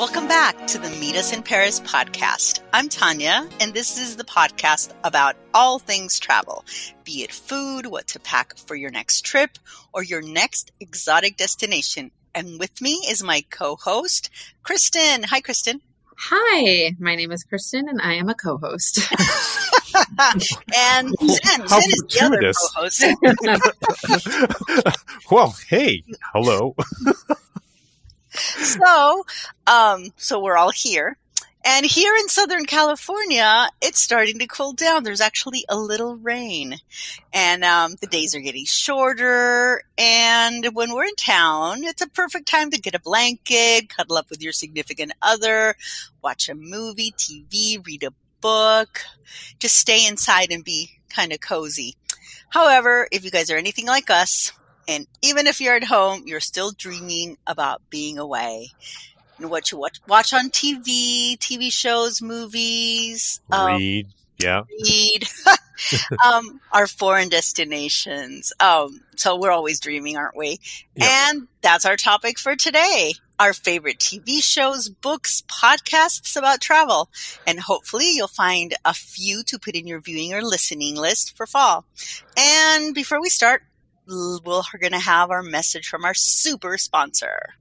Welcome back to the Meet Us in Paris podcast. I'm Tanya, and this is the podcast about all things travel, be it food, what to pack for your next trip, or your next exotic destination. And with me is my co host, Kristen. Hi, Kristen. Hi, my name is Kristen, and I am a co host. and Zen, Zen is the other co-host. well, hey, hello so, um, so we're all here. And here in Southern California, it's starting to cool down. There's actually a little rain and, um, the days are getting shorter. And when we're in town, it's a perfect time to get a blanket, cuddle up with your significant other, watch a movie, TV, read a book, just stay inside and be kind of cozy. However, if you guys are anything like us, and even if you're at home, you're still dreaming about being away. And what you watch, watch on TV, TV shows, movies, um, read, yeah, read, um, our foreign destinations. Um, so we're always dreaming, aren't we? And that's our topic for today. Our favorite TV shows, books, podcasts about travel. And hopefully you'll find a few to put in your viewing or listening list for fall. And before we start, we're going to have our message from our super sponsor.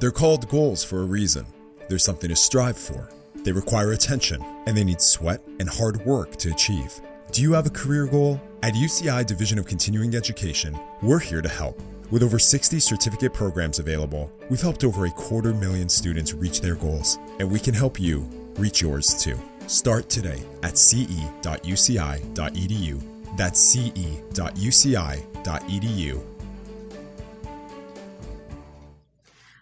They're called goals for a reason. There's something to strive for. They require attention, and they need sweat and hard work to achieve. Do you have a career goal? At UCI Division of Continuing Education, we're here to help. With over 60 certificate programs available, we've helped over a quarter million students reach their goals, and we can help you reach yours too. Start today at ce.uci.edu that's ce.uci.edu.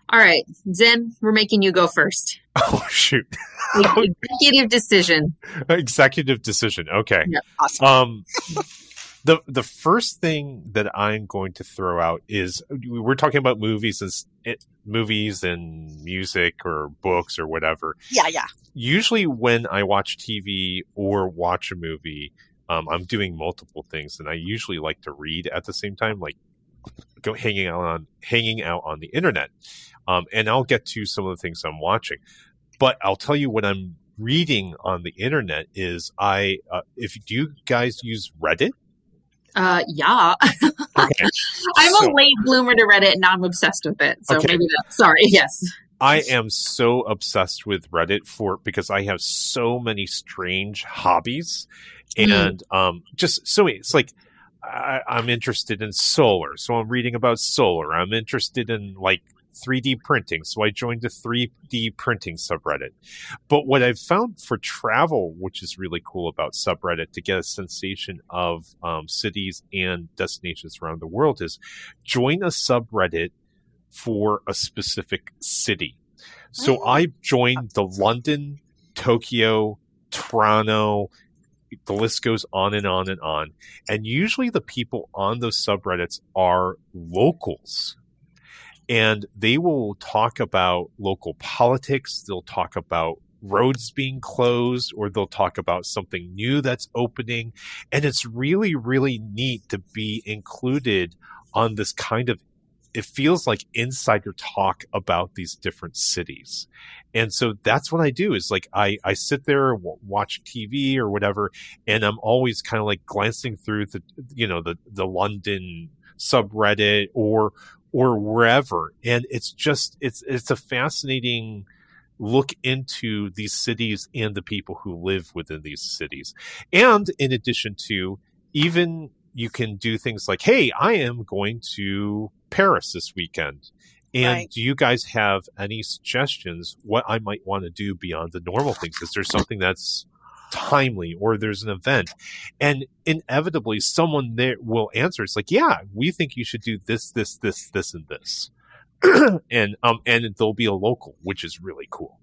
All right, Zen, we're making you go first. Oh, shoot. Executive decision. Executive decision. Okay. Yeah, awesome. Um, the the first thing that I'm going to throw out is we're talking about movies as it, movies and music or books or whatever. Yeah, yeah. Usually, when I watch TV or watch a movie, um, I'm doing multiple things, and I usually like to read at the same time, like go hanging out on hanging out on the internet. Um, and I'll get to some of the things I'm watching, but I'll tell you what I'm reading on the internet is I uh, if do you guys use Reddit? Uh, yeah. okay. I'm so, a late bloomer to Reddit, and I'm obsessed with it. So okay. maybe that. Sorry. Yes. I am so obsessed with Reddit for because I have so many strange hobbies Mm-hmm. and mm. um, just so it's like I, I'm interested in solar, so I'm reading about solar. I'm interested in like 3D printing, so I joined the 3D printing subreddit. But what I've found for travel, which is really cool about subreddit to get a sensation of um, cities and destinations around the world, is join a subreddit for a specific city. So oh. I joined the London, Tokyo, Toronto, the list goes on and on and on. And usually the people on those subreddits are locals. And they will talk about local politics. They'll talk about roads being closed or they'll talk about something new that's opening. And it's really, really neat to be included on this kind of it feels like insider talk about these different cities. And so that's what I do is like I, I sit there watch TV or whatever, and I'm always kind of like glancing through the, you know, the, the London subreddit or, or wherever. And it's just, it's, it's a fascinating, look into these cities and the people who live within these cities. And in addition to even you can do things like, Hey, I am going to Paris this weekend. And right. do you guys have any suggestions what I might want to do beyond the normal things? Is there something that's timely or there's an event? And inevitably someone there will answer. It's like, yeah, we think you should do this, this, this, this, and this. and um and there'll be a local, which is really cool.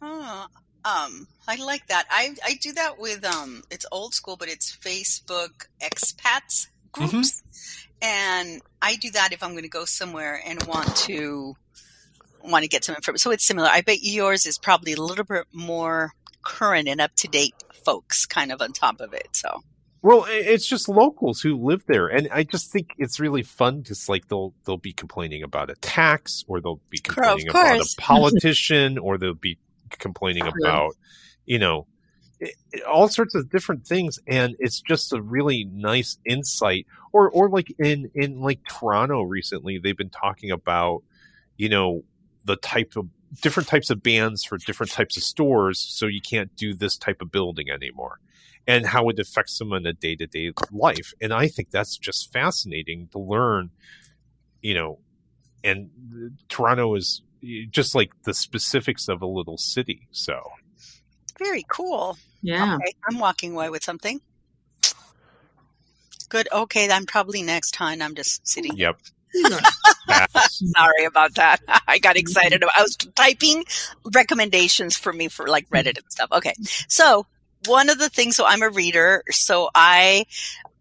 Oh, um, I like that. I I do that with um it's old school, but it's Facebook expats groups. Mm-hmm. And I do that if I'm going to go somewhere and want to want to get some information. So it's similar. I bet yours is probably a little bit more current and up to date folks kind of on top of it. So Well, it's just locals who live there, and I just think it's really fun. Just like they'll they'll be complaining about a tax, or they'll be complaining about a politician, or they'll be complaining about, you know, it, it, all sorts of different things, and it's just a really nice insight. Or or like in in like Toronto recently, they've been talking about, you know, the type of different types of bands for different types of stores, so you can't do this type of building anymore and how it affects them in a day to day life. And I think that's just fascinating to learn, you know, and uh, Toronto is just like the specifics of a little city. So very cool. Yeah. Okay, I'm walking away with something. Good. Okay, I'm probably next time. I'm just sitting. Yep. Sorry about that. I got excited. I was typing recommendations for me for like Reddit and stuff. Okay. So one of the things, so I'm a reader, so I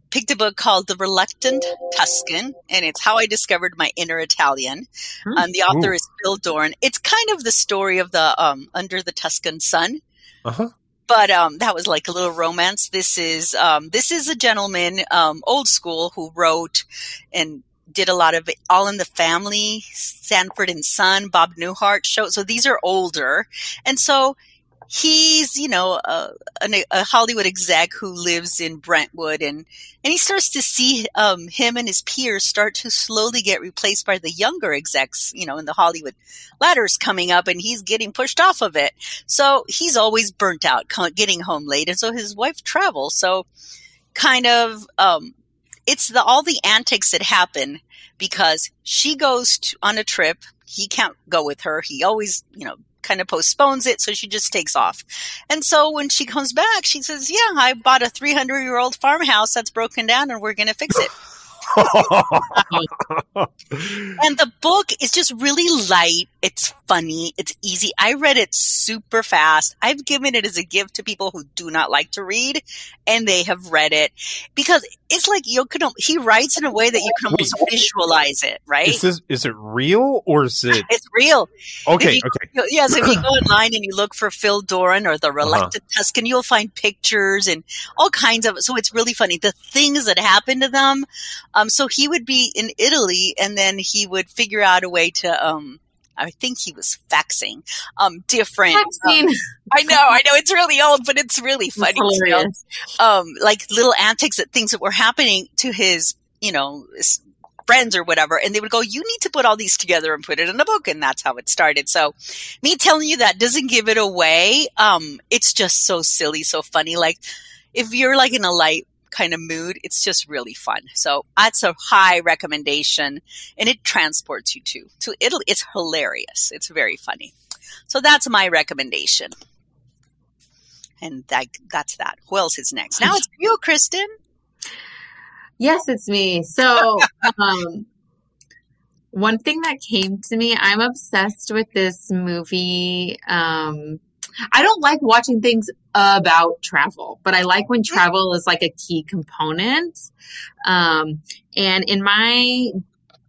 picked a book called The Reluctant Tuscan, and it's How I Discovered My Inner Italian. Hmm. Um, the author Ooh. is Phil Doran. It's kind of the story of the um, Under the Tuscan Sun. Uh-huh. But um, that was like a little romance. This is um, this is a gentleman, um, old school, who wrote and did a lot of All in the Family, Sanford and Son, Bob Newhart show. So these are older, and so he's you know a, a, Hollywood exec who lives in Brentwood, and and he starts to see um, him and his peers start to slowly get replaced by the younger execs, you know, in the Hollywood ladders coming up, and he's getting pushed off of it. So he's always burnt out, getting home late, and so his wife travels. So kind of um, it's the all the antics that happen because she goes to, on a trip he can't go with her. He always, you know, kind of postpones it. So she just takes off. And so when she comes back, she says, yeah, I bought a 300 year old farmhouse that's broken down and we're going to fix it. and the book is just really light. It's funny. It's easy. I read it super fast. I've given it as a gift to people who do not like to read and they have read it because it's like you can, he writes in a way that you can almost Wait, visualize it, right? Is this, is it real or is it? It's real. Okay. You, okay. Yes. if you go online and you look for Phil Doran or the uh-huh. Reluctant uh-huh. Tuscan, you'll find pictures and all kinds of, so it's really funny. The things that happen to them. Um, so he would be in Italy and then he would figure out a way to, um, I think he was faxing um, different. Faxing. Um, I know, I know, it's really old, but it's really funny. It's um, like little antics at things that were happening to his, you know, friends or whatever, and they would go, "You need to put all these together and put it in a book," and that's how it started. So, me telling you that doesn't give it away. Um, it's just so silly, so funny. Like if you're like in a light kind of mood. It's just really fun. So that's a high recommendation and it transports you to, to Italy. It's hilarious. It's very funny. So that's my recommendation. And that, that's that. Who else is next? Now it's you, Kristen. Yes, it's me. So, um, one thing that came to me, I'm obsessed with this movie. Um, I don't like watching things about travel, but I like when travel is like a key component. Um, and in my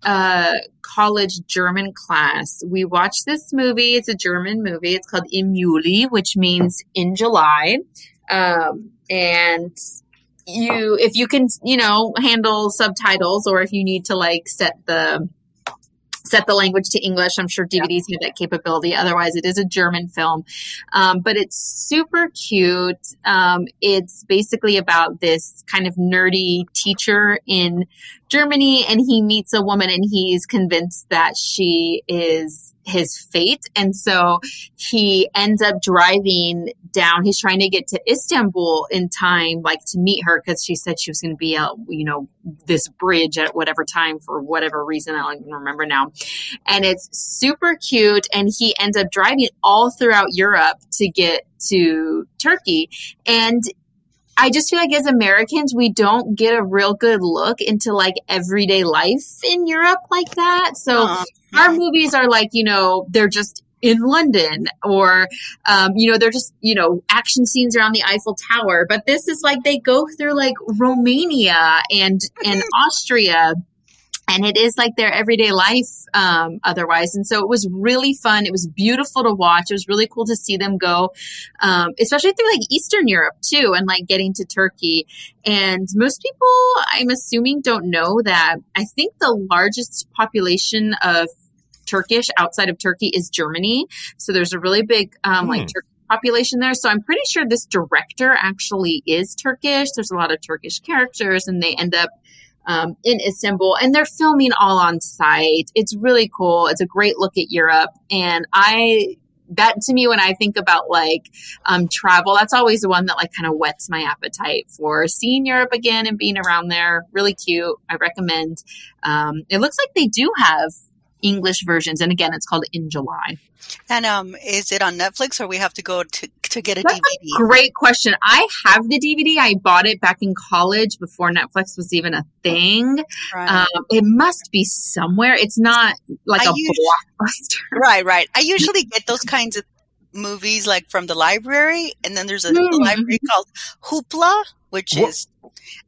uh, college German class, we watched this movie. It's a German movie. It's called Im Juli, which means in July. Um, and you, if you can, you know, handle subtitles or if you need to like set the, set the language to English. I'm sure DVDs yeah. have that capability. Otherwise, it is a German film, um, but it's super cute. Um, it's basically about this kind of nerdy teacher in Germany, and he meets a woman, and he's convinced that she is his fate. And so he ends up driving down. He's trying to get to Istanbul in time, like to meet her because she said she was going to be at, you know, this bridge at whatever time for whatever reason. I don't even remember now. And it's super cute. And he ends up driving all throughout Europe to get to Turkey. And I just feel like as Americans, we don't get a real good look into like everyday life in Europe like that. So uh-huh. our movies are like, you know, they're just in London or, um, you know, they're just, you know, action scenes around the Eiffel Tower. But this is like they go through like Romania and, and Austria and it is like their everyday life um, otherwise. And so it was really fun. It was beautiful to watch. It was really cool to see them go um, especially through like eastern europe too and like getting to turkey. And most people i'm assuming don't know that i think the largest population of turkish outside of turkey is germany. So there's a really big um, like Hmm. turkish population there. So i'm pretty sure this director actually is turkish. There's a lot of turkish characters and they end up um, in Istanbul, and they're filming all on site. It's really cool. It's a great look at Europe, and I that to me when I think about like um, travel, that's always the one that like kind of whets my appetite for seeing Europe again and being around there. Really cute. I recommend. Um, it looks like they do have English versions, and again, it's called In July. And um, is it on Netflix or we have to go to to get a That's DVD? Great question. I have the DVD. I bought it back in college before Netflix was even a thing. Right. Um, it must be somewhere. It's not like I a use- blockbuster. right, right. I usually get those kinds of movies like from the library, and then there's a Mm. library called Hoopla, which What- is,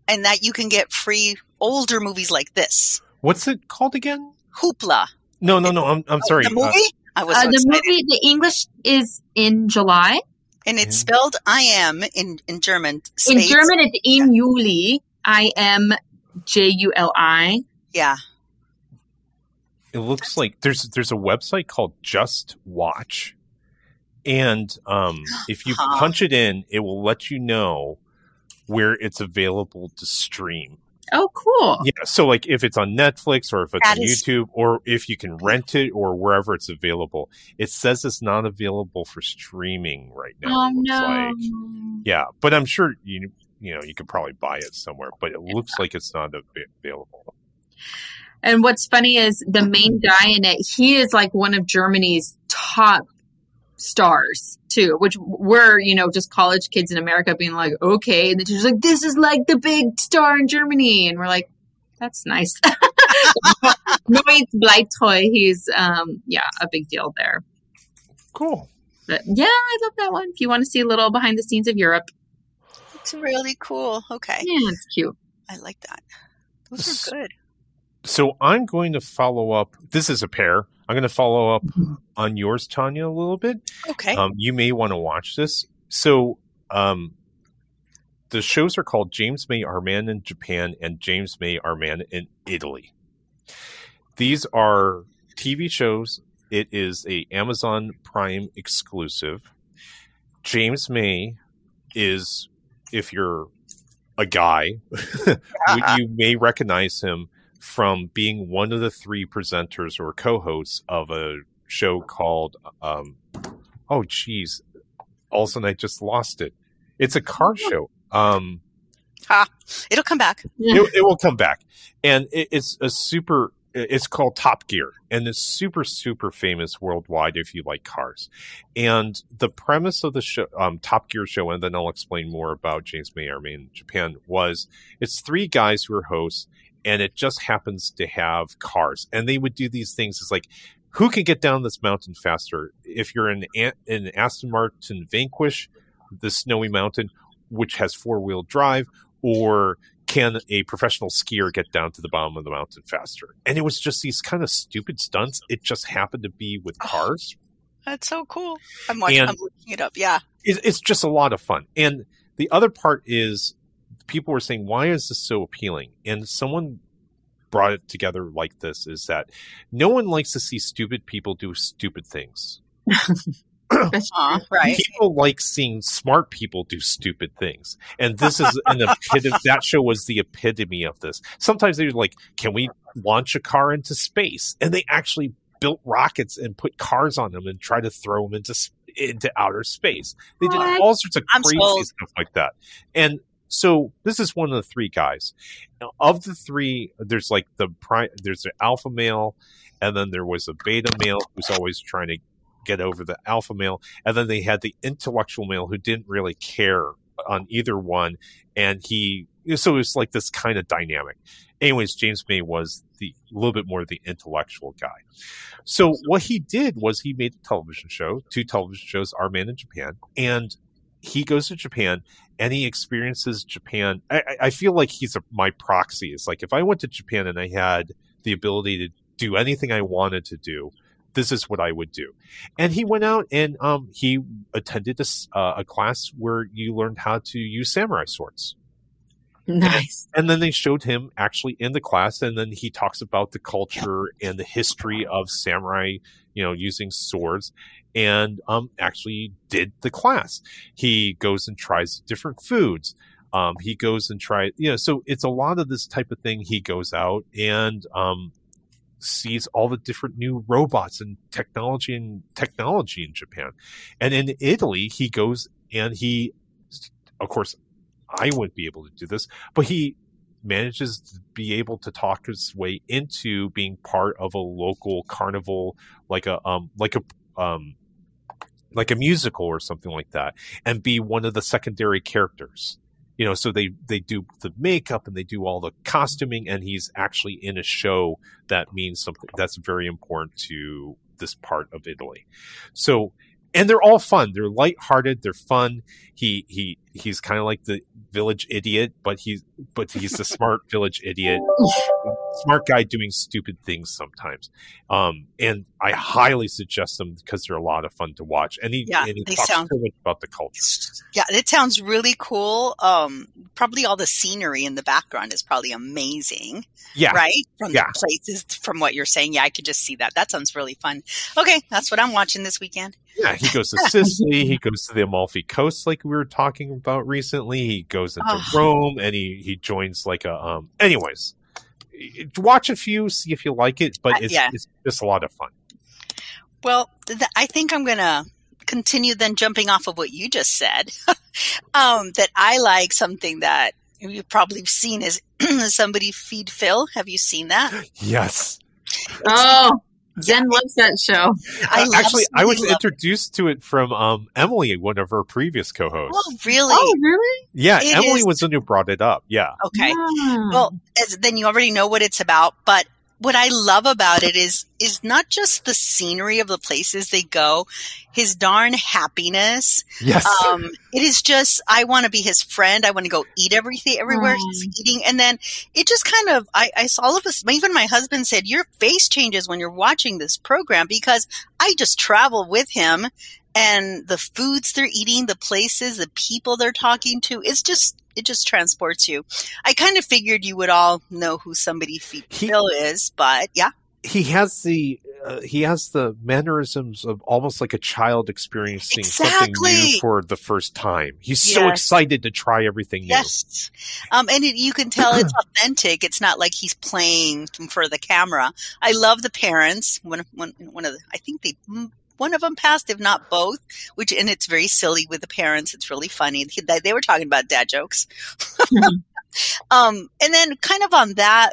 and that you can get free older movies like this. What's it called again? Hoopla. No, no, no. I'm I'm sorry. The movie? I was Uh, so the excited. movie, the English is in July. and it's Mhm. spelled I am in in German. In German, it's in Juli. I M J U L I. Yeah. it looks like there's there's a website called Just Watch, and um, if you Huh. punch it in, it will let you know where it's available to stream. Oh, cool. Yeah, so like if it's on Netflix or if it's That on is- YouTube or if you can rent it or wherever it's available, it says it's not available for streaming right now. Oh no. like. Yeah, but I'm sure you you know you could probably buy it somewhere, but it looks like it's not available. And what's funny is the main guy in it, he is like one of Germany's top stars too, which we're, you know, just college kids in America being like, okay. And the teacher's like, this is like the big star in Germany. And we're like, that's nice. Noise Bleibtreu, he's, um, yeah, a big deal there. Cool. But yeah, I love that one. If you want to see a little behind the scenes of Europe, It's really cool. Okay. yeah, it's cute. I like that. Those are good. So I'm going to follow up. This is a pair. I'm going to follow up on yours, Tanya, a little bit. Okay. Um, you may want to watch this. So, um, the shows are called James May Our Man in Japan and James May Our Man in Italy. These are TV shows. It is a Amazon Prime exclusive. James May is, if you're a guy, you may recognize him from being one of the three presenters or co-hosts of a show called um, oh geez all of a sudden i just lost it. It's a car show. Um It'll come back. it, it will come back. And it, it's a super it's called top gear and it's super super famous worldwide if you like cars. And the premise of the show um, top gear show and then i'll explain more about james may army in japan was it's three guys who are hosts and it just happens to have cars and they would do these things it's like who can get down this mountain faster if you're in an, aston martin vanquish the snowy mountain which has four wheel drive or can a professional skier get down to the bottom of the mountain faster? And it was just these kind of stupid stunts. It just happened to be with Oh. cars. That's so cool. I'm watching. And- I'm looking it up. Yeah. It, it's just a lot of fun. And the other part is people were saying, why is this so appealing? And someone brought it together like this is that no one likes to see stupid people do stupid things. Right. People like seeing smart people do stupid things. And this is an epitome. That show was the epitome of this. Sometimes they're like, can we launch a car into space? And they actually built rockets and put cars on them and try to throw them into into outer space. They did What? all sorts of crazy stuff like that. And so this is one of the three guys. Now, of the three, there's like the pri- there's the alpha male, and then there was a beta male who's always trying to get over the alpha male, and then they had the intellectual male who didn't really care on either one, and he so it was like this kind of dynamic. Anyways, James May was the a little bit more the intellectual guy. So what he did was he made a television show, two television shows, Our Man in Japan, and he goes to Japan and he experiences Japan. I, I- feel like he's a, my proxy. It's like if I went to Japan and I had the ability to do anything I wanted to do, this is what I would do. And he went out and um, he attended a, uh, a class where you learned how to use samurai swords. Nice. And then they showed him actually in the class, and then he talks about the culture and the history of samurai, you know, using swords, and um, actually did the class. He goes and tries different foods. Um, he goes and tries, you know, so it's a lot of this type of thing. He goes out and um, sees all the different new robots and technology and technology in Japan, and in Italy he goes and he, of course, I wouldn't be able to do this, but he manages to be able to talk his way into being part of a local carnival, like a um like a um like a musical or something like that, and be one of the secondary characters. You know, so they they do the makeup and they do all the costuming, and he's actually in a show that means something that's very important to this part of Italy. So, and they're all fun. They're lighthearted. They're fun. He he he's kind of like the village idiot, but he's but he's the smart village idiot, smart guy doing stupid things sometimes. Um, and I highly suggest them because they're a lot of fun to watch. And he Yeah, and he they talks sound- so much about the culture. Yeah, it sounds really cool. Um, probably all the scenery in the background is probably amazing, Yeah, right? From Yeah. the places, from what you're saying, yeah, I could just see that. That sounds really fun. Okay, that's what I'm watching this weekend. Yeah, he goes to Sicily. he goes to the Amalfi Coast, like we were talking about recently. He goes into Oh. Rome, and he he joins like a um. Anyways, watch a few, see if you like it, but Uh, it's, yeah. it's just a lot of fun. Well, th- I think I'm gonna continue then jumping off of what you just said. um, that I like something that you've probably seen is somebody feed Phil. Have you seen that? Yes, Oh, Jen loves that show. I Uh, actually, I was something love- introduced to it from um Emily, one of our previous co-hosts. Oh, really? Oh, really? yeah, it Emily is- was the one who brought it up. Yeah, Okay. Well, as, then you already know what it's about. But what I love about it is is not just the scenery of the places they go, his darn happiness. yes, Um, it is just I want to be his friend. I want to go eat everything everywhere he's eating, and then it just kind of I, I saw all of us. Even my husband said your face changes when you're watching this program because I just travel with him. And the foods they're eating, the places, the people they're talking to, it's just it just transports you. I kind of figured you would all know who somebody Fe- He- Phil is, but yeah, he has the uh, he has the mannerisms of almost like a child experiencing something new for the first time. He's so excited to try everything new. Yes. Um, and it, you can tell it's authentic. It's not like he's playing for the camera. I love the parents. One, one, one of the, I think they, one of them passed, if not both, which, and it's very silly with the parents. It's really funny. They, they were talking about dad jokes. um, and then kind of on that,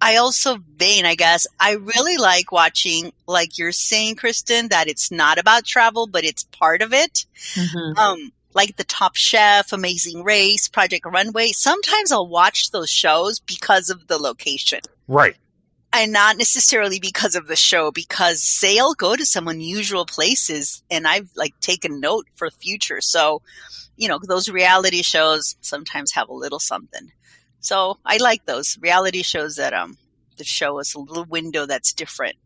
I also vein, I guess, I really like watching, like you're saying, Kristen, that it's not about travel, but it's part of it Mhm. um, like the Top Chef, Amazing Race, Project Runway. Sometimes I'll watch those shows because of the location Right. and not necessarily because of the show, because they'll go to some unusual places and I've like taken note for future. So, you know, those reality shows sometimes have a little something. So I like those reality shows that, um, that show us a little window that's different.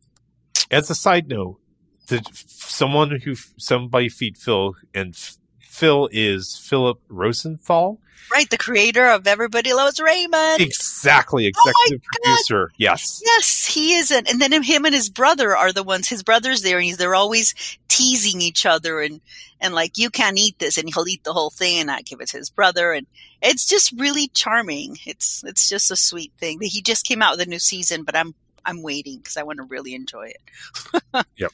As a side note, the, someone who somebody feed Phil and Phil is Philip Rosenthal. Right. The creator of Everybody Loves Raymond. Exactly, oh executive producer. Yes. Yes, he isn't. And then him and his brother are the ones. His brother's there, and he's, they're always teasing each other, and and like you can't eat this, and he'll eat the whole thing and not give it to his brother, and it's just really charming. It's it's just a sweet thing. He just came out with a new season, but I'm I'm waiting because I want to really enjoy it. Yep.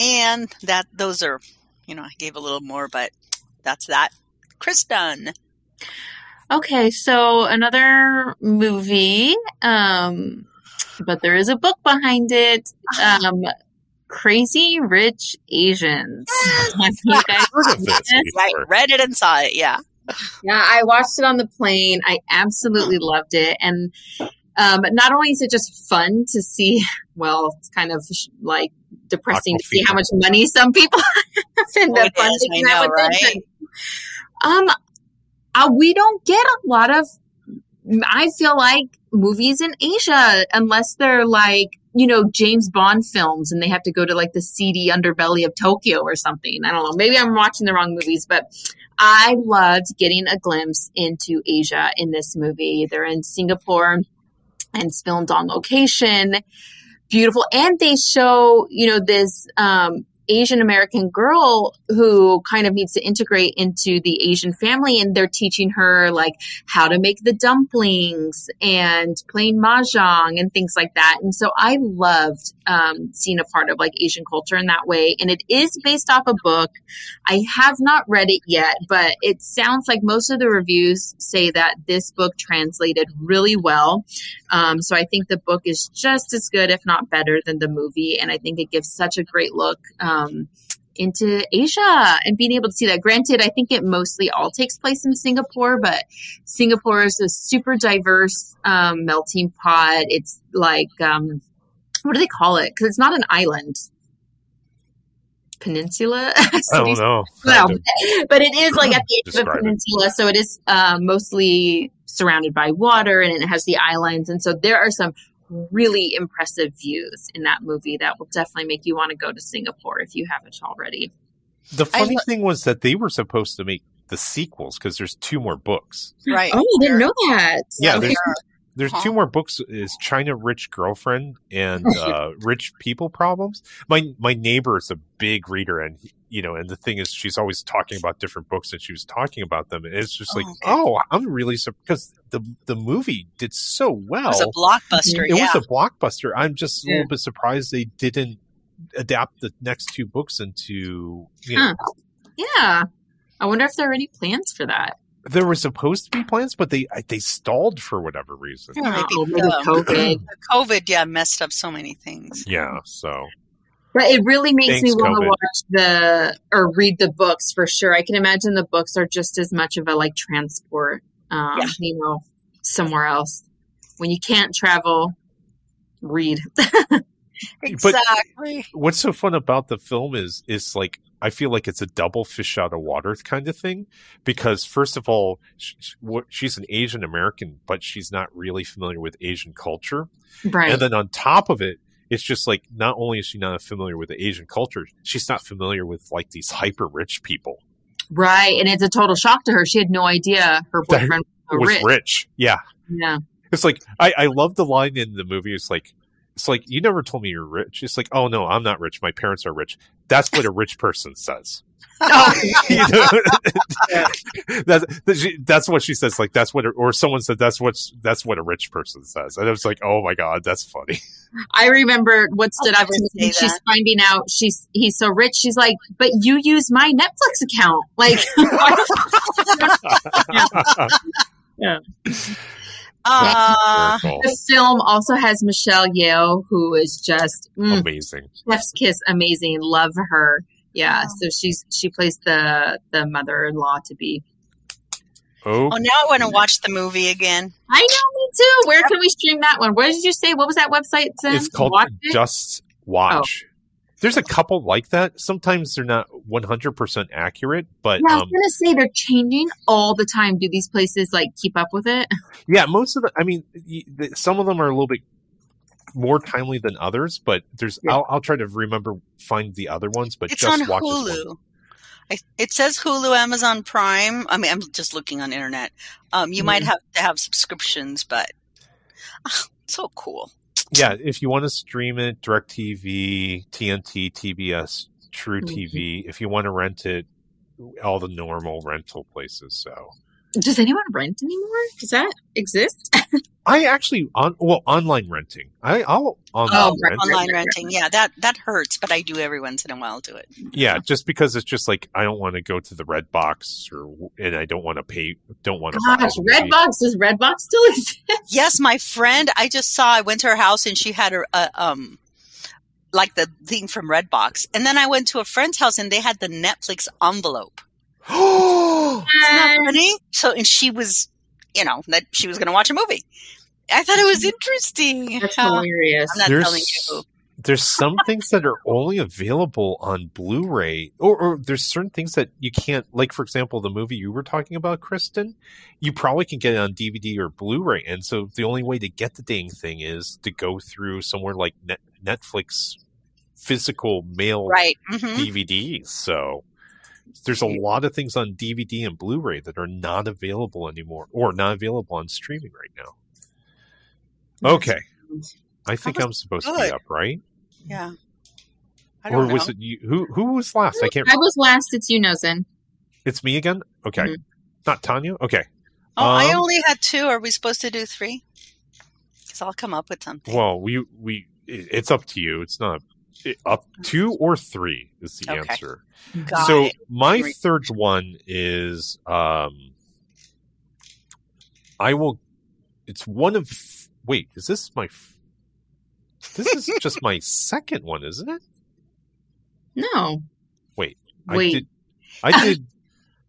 And that those are, you know, I gave a little more, but that's that. Kristen. Okay, so another movie, um, but there is a book behind it. Um, Crazy Rich Asians. Have you guys Heard of this Yes, Right, before. read it and saw it. Yeah. Yeah, I watched it on the plane. I absolutely loved it. And um, not only is it just fun to see, well, it's kind of like depressing to see how much money some people have in Oh, the it is, funding know, right? Um, uh, we don't get a lot of. I feel like movies in Asia unless they're like, you know, James Bond films and they have to go to like the seedy underbelly of Tokyo or something. I don't know. Maybe I'm watching the wrong movies, but I loved getting a glimpse into Asia in this movie. They're in Singapore and it's filmed on location. Beautiful. And they show, you know, this um, Asian American girl who kind of needs to integrate into the Asian family and they're teaching her like how to make the dumplings and playing mahjong and things like that. And so I loved um, seeing a part of like Asian culture in that way. And it is based off a book. I have not read it yet, but it sounds like most of the reviews say that this book translated really well. Um, so I think the book is just as good, if not better, than the movie. And I think it gives such a great look. Um, into Asia and being able to see that. Granted, I think it mostly all takes place in Singapore, but Singapore is a super diverse um, melting pot. It's like, um, what do they call it? Because it's not an island. Peninsula. I don't know. Well, but it is like at the edge of a Describe it. peninsula, so it is uh, mostly surrounded by water, and it has the islands, and so there are some really impressive views in that movie that will definitely make you want to go to Singapore if you haven't already. The funny lo- thing was that they were supposed to make the sequels because there's two more books. Right. Oh, I didn't know that. Yeah, Okay. there's there's Huh? two more books is China Rich Girlfriend and uh, Rich People Problems. My my neighbor is a big reader and you know and the thing is she's always talking about different books and she was talking about them and it's just like Oh, okay. oh I'm really surprised because the the movie did so well. It was a blockbuster. It yeah. was a blockbuster. I'm just a little bit surprised they didn't adapt the next two books into you know Yeah. I wonder if there are any plans for that. There were supposed to be plans but they they stalled for whatever reason. Yeah, maybe Oh, maybe COVID. COVID, yeah, messed up so many things. Yeah, so But it really makes Thanks, me want to watch the or read the books for sure. I can imagine the books are just as much of a like transport, um, Yeah. you know, somewhere else. When you can't travel, read. Exactly. what's so fun about the film is is like I feel like it's a double fish out of water kind of thing because first of all sh- sh- she's an Asian American but she's not really familiar with Asian culture right. and then on top of it it's just like not only is she not familiar with the Asian culture she's not familiar with like these hyper rich people right. And it's a total shock to her. She had no idea her boyfriend was was rich. rich yeah Yeah. it's like I I love the line in the movie it's like it's like you never told me you're rich it's like oh no I'm not rich my parents are rich that's what a rich person says Oh, you know? that's that's she- that's what she says. Like that's what, or someone said that's what that's what a rich person says, and I was like, oh my god, that's funny. I remember what stood I'll out to me. She's that. finding out she's he's so rich. She's like, but you use my Netflix account. Like, Uh, Miracle. the film also has Michelle Yeoh, who is just mm, Amazing. chef's kiss, amazing. Love her. Yeah, so she's she plays the the mother-in-law to be. Oh, oh, now I want to watch the movie again. I know, me too. Where can we stream that one? Where did you say? What was that website? Zen? it's called Watch it? Just Watch. There's a couple like that. Sometimes they're not 100% accurate, but Yeah, I was um, gonna say they're changing all the time. Do these places like keep up with it? yeah, most of the. I mean, y- the, some of them are a little bit more timely than others, but there's. Yeah. I'll, I'll try to remember find the other ones, but It's just on watch this one. Hulu. I, it says Hulu, Amazon Prime. I mean, I'm just looking on internet. Um, you might Mhm. have to have subscriptions, but ah, so cool. Yeah, if you want to stream it, DirecTV, TNT, TBS, True. Mm-hmm. TV. If you want to rent it, all the normal rental places. So Does anyone rent anymore? Does that exist? I actually on well online renting. I I'll online Oh, rent. Online renting, yeah, that that hurts, but I do every once in a while do it. Yeah, just because it's just like I don't want to go to the Redbox or and I don't want to pay. Don't want to. Gosh, Redbox does Redbox still exist? Yes, my friend, I just saw. I went to her house and she had her uh, um like the thing from Redbox, and then I went to a friend's house and they had the Netflix envelope. Oh, Isn't that funny? So, and she was, you know, that she was going to watch a movie. I thought it was interesting. That's Uh, hilarious. I'm not There's- telling you. there's some things that are only available on Blu-ray, or, or there's certain things that you can't. Like, for example, the movie you were talking about, Kristen, you probably can get it on DVD or Blu-ray, and so the only way to get the dang thing is to go through somewhere like Net- Netflix physical mail Right. hmm DVDs. So there's a lot of things on DVD and Blu-ray that are not available anymore, or not available on streaming right now. Okay, I think I'm supposed to be up, right? Yeah. I Or don't was know. it you? Who who was last? I can't. I was last. It's you, Nozen. It's me again. Okay, Mhm. not Tanya. Okay. Oh, I Um, only had two. Are we supposed to do three? Because I'll come up with something. Well, we we it- it's up to you. It's not up two or three is the Okay. answer. Got so it. my Great. third one is um I will it's one of wait, is this my f- this is just my second one, isn't it? No. Wait, I Wait. did I did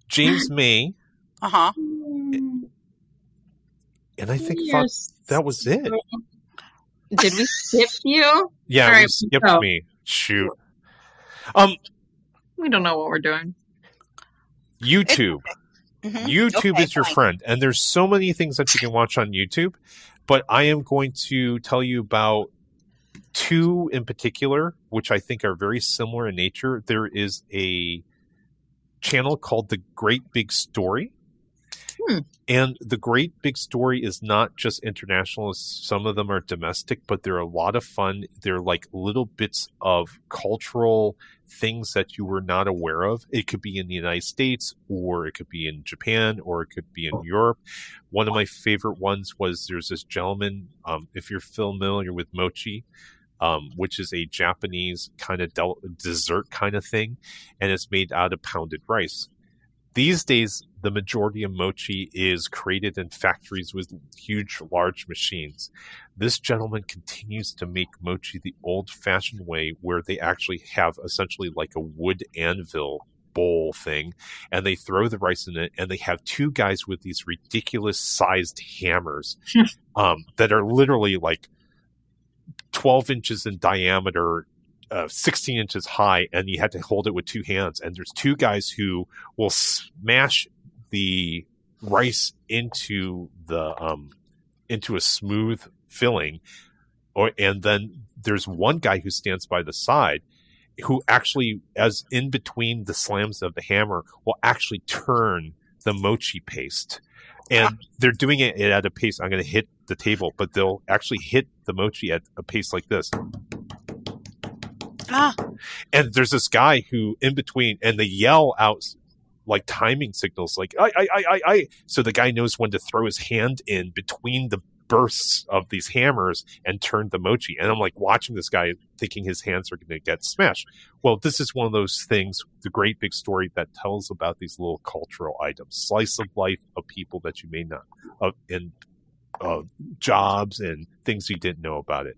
James May Uh huh. and I think that was it. Did we skip you? Yeah, All we skipped so- me. Shoot. Um We don't know what we're doing. YouTube. hmm YouTube Okay, is your fine. friend, and there's so many things that you can watch on YouTube. But I am going to tell you about two in particular, which I think are very similar in nature. There is a channel called The Great Big Story. Hmm. And the Great Big Story is not just international. Some of them are domestic, but they're a lot of fun. They're like little bits of cultural things that you were not aware of. It could be in the United States, or it could be in Japan, or it could be in Europe. One of my favorite ones was there's this gentleman. Um, if you're familiar with mochi, um, which is a Japanese kind of del- dessert kind of thing, and it's made out of pounded rice. These days, the majority of mochi is created in factories with huge, large machines. This gentleman continues to make mochi the old fashioned way, where they actually have essentially like a wood anvil bowl thing, and they throw the rice in it, and they have two guys with these ridiculous sized hammers um, that are literally like 12 inches in diameter uh, 16 inches high and you had to hold it with two hands. And there's two guys who will smash the rice into the um into a smooth filling. Or and then there's one guy who stands by the side who actually as in between the slams of the hammer will actually turn the mochi paste. And they're doing it at a pace i'm going to hit the table but they'll actually hit the mochi at a pace like this Ah, and there's this guy who in between and they yell out like timing signals like I, I i i i so the guy knows when to throw his hand in between the bursts of these hammers and turn the mochi and i'm like watching this guy thinking his hands are going to get smashed. Well this is one of those things the great big story that tells about these little cultural items. Slice of life of people that you may not of and uh, jobs and things you didn't know about it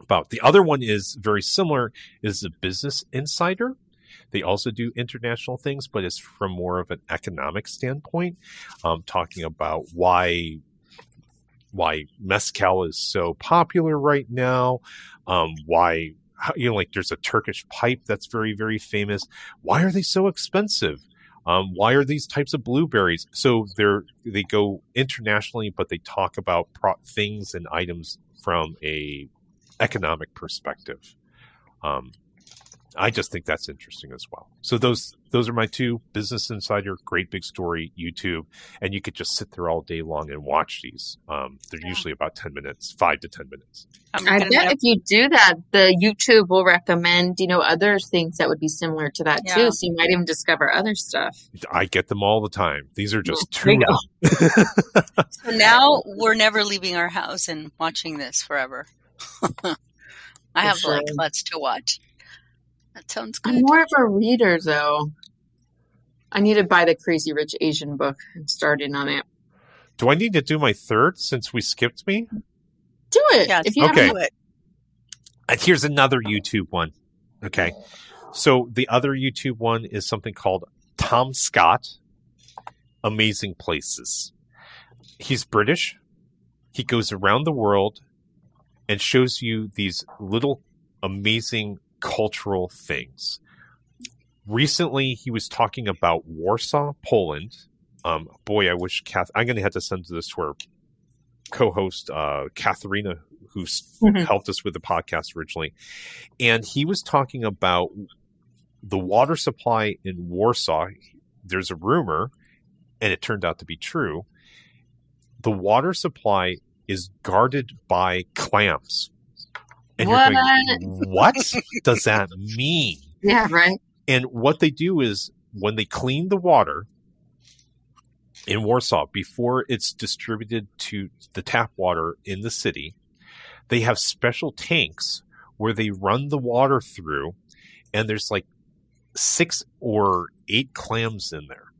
about. The other one is very similar is the Business Insider. They also do international things, but it's from more of an economic standpoint, um, talking about why why mezcal is so popular right now, um, why you know like there's a Turkish pipe that's very very famous. Why are they so expensive? Um, why are these types of blueberries? So they're they go internationally, but they talk about pro- things and items from a economic perspective. Um, I just think that's interesting as well. So those those are my two: Business Insider, Great Big Story, YouTube, and you could just sit there all day long and watch these. Um, they're Yeah. usually about ten minutes, five to ten minutes. I'm I gonna bet nev- if you do that, the YouTube will recommend, you know, other things that would be similar to that Yeah. too. So you might even discover other stuff. I get them all the time. These are just There two. you of them. So now we're never leaving our house and watching this forever. I have sure. like lots to watch. That sounds good. I'm more of a reader though. I need to buy the Crazy Rich Asian book and start in on it. Do I need to do my third since we skipped me? Do it. Yeah, if you Okay. haven't do it. And here's another YouTube one. Okay. So the other YouTube one is something called Tom Scott Amazing Places. He's British. He goes around the world and shows you these little amazing cultural things. Recently, he was talking about Warsaw, Poland. Um, boy, I wish Kath. I'm going to have to send this to our co-host uh, Katharina, who's Mhm. helped us with the podcast originally, and he was talking about the water supply in Warsaw. There's a rumor, and it turned out to be true. The water supply is guarded by clams. And you're going, what does that mean? Yeah, right. And what they do is when they clean the water in Warsaw before it's distributed to the tap water in the city, they have special tanks where they run the water through, and there's like six or eight clams in there.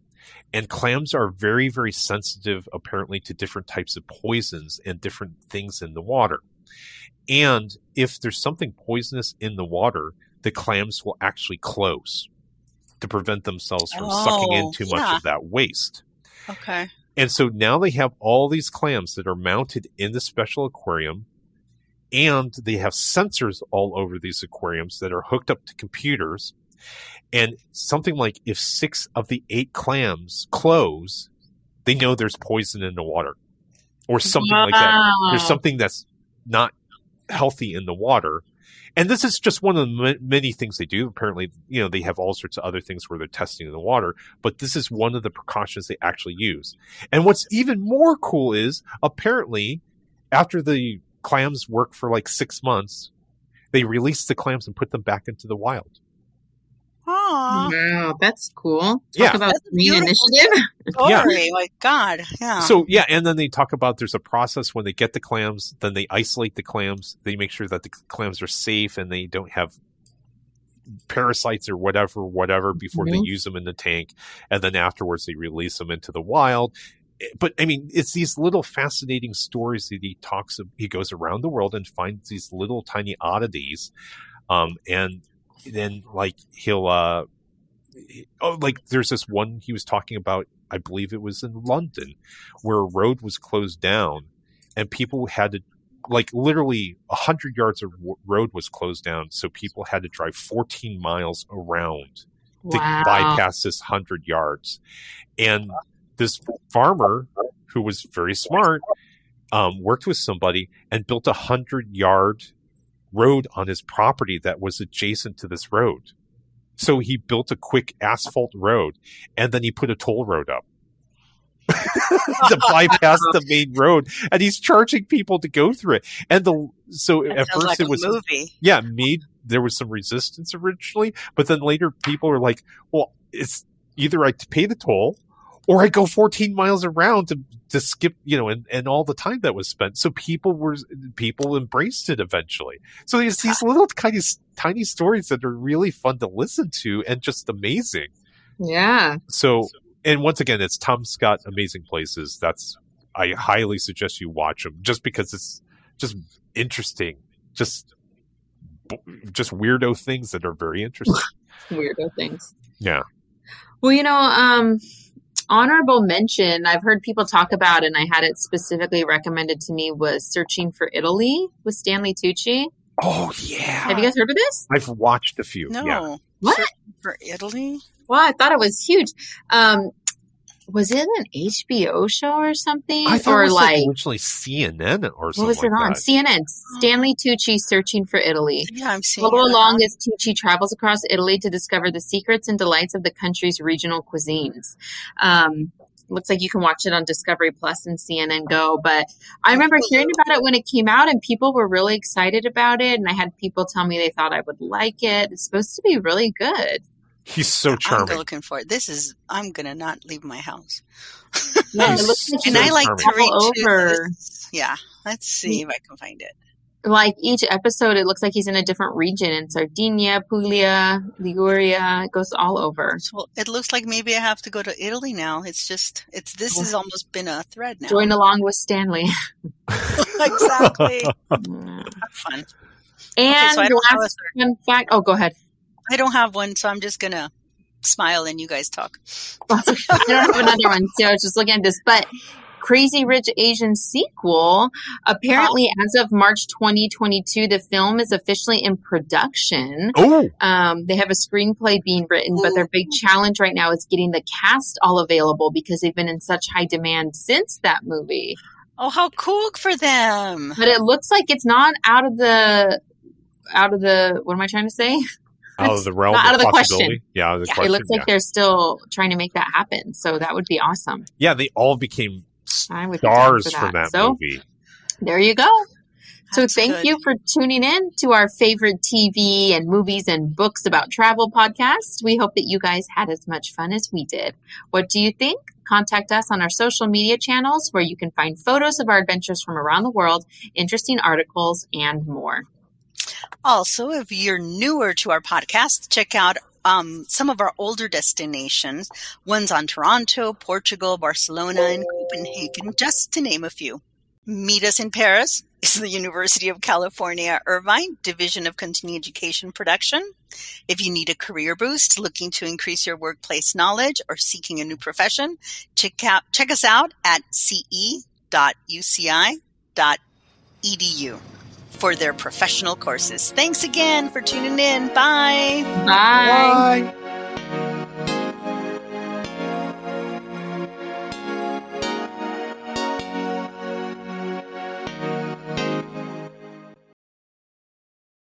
And clams are very, very sensitive, apparently, to different types of poisons and different things in the water. And if there's something poisonous in the water, the clams will actually close to prevent themselves from sucking in Oh, too much of that waste. Okay. And so now they have all these clams that are mounted in the special aquarium, and they have sensors all over these aquariums that are hooked up to computers. And something like if six of the eight clams close, they know there's poison in the water, or something like that. There's something that's not healthy in the water. And this is just one of the ma- many things they do. Apparently, you know, they have all sorts of other things where they're testing in the water, but this is one of the precautions they actually use. And what's even more cool is apparently after the clams work for like six months, they release the clams and put them back into the wild. Aw. Wow, that's cool. Talk Yeah. about That's green beautiful. initiative. Yeah. Story. My God. Yeah. So yeah, and then they talk about there's a process when they get the clams, then they isolate the clams. They make sure that the clams are safe and they don't have parasites or whatever, whatever before they Mhm. use them in the tank, and then afterwards they release them into the wild. Eh, But I mean, it's these little fascinating stories that he talks. Of, he goes around the world and finds these little tiny oddities, um, and then like he'll uh, oh, like there's this one he was talking about. I believe it was in London, where a road was closed down, and people had to, like, literally a hundred yards of road was closed down, so people had to drive 14 miles around to bypass this hundred yards. And this farmer, who was very smart, um, worked with somebody and built a hundred yard road on his property that was adjacent to this road. So he built a quick asphalt road and then he put a toll road up. to bypass the main road and he's charging people to go through it and the so That at first like it a was movie. yeah, made there was some resistance originally, but then later people were like, well, it's either I pay the toll or I go 14 miles around to, to skip, you know, and, and all the time that was spent. So people were, people embraced it eventually. So there's these little kind of tiny stories that are really fun to listen to and just amazing. Yeah. So, and once again, it's Tom Scott, Amazing Places. That's, I highly suggest you watch them just because it's just interesting. Just, just weirdo things that are very interesting. Weirdo things. Yeah. Well, you know, um, honorable mention I've heard people talk about, and I had it specifically recommended to me was Searching for Italy with Stanley Tucci. Oh yeah. Have you guys heard of this? I've watched a few. No. Yeah. What? Searching For Italy? Well, I thought it was huge. Um, was it an HBO show or something? I thought or it was like, like originally CNN or something what was it like on? that. CNN. Stanley Tucci Searching for Italy. Yeah, I'm seeing Follow along as Tucci travels across Italy to discover the secrets and delights of the country's regional cuisines. Um, looks like you can watch it on Discovery Plus and CNN Go. But I remember hearing about it when it came out, and people were really excited about it. And I had people tell me they thought I would like it. It's supposed to be really good. He's so charming. I'm charming. looking for it. This is. I'm gonna not leave my house. Yeah, it looks like and so I like charming. to read all too. over. Yeah, let's see if I can find it. like each episode, it looks like he's in a different region in Sardinia, Puglia, Liguria. It goes all over. So it looks like maybe I have to go to Italy now. It's just. It's this has almost been a thread now. Join along with Stanley. exactly. Have Fun. And so I don't have last fun fact. Oh, go ahead. I don't have one, so I'm just gonna smile and you guys talk. I don't have another one, so I was just looking at this. But Crazy Rich Asian sequel. Apparently, as of March 2022, the film is officially in production. Oh, Um, they have a screenplay being written, but their big challenge right now is getting the cast all available because they've been in such high demand since that movie. Oh, how cool for them. But it looks like it's not out of the out of the what am I trying to say? Out of the realm Not out of the possibility. question. Yeah, out of the it question. looks like yeah. they're still trying to make that happen. So that would be awesome. yeah, they all became I be down stars for from that So movie. there you go. So That's thank good. you for tuning in to our favorite TV and movies and books about travel podcast. We hope that you guys had as much fun as we did. What do you think? Contact us on our social media channels where you can find photos of our adventures from around the world, interesting articles, and more. Also, if you're newer to our podcast, check out um, some of our older destinations. Ones on Toronto, Portugal, Barcelona, and Copenhagen, just to name a few. Meet us in Paris is the University of California, Irvine Division of Continuing Education Production. If you need a career boost, looking to increase your workplace knowledge, or seeking a new profession, check out check us out at ce.uci.edu for their professional courses. Thanks again for tuning in. Bye. Bye. Bye.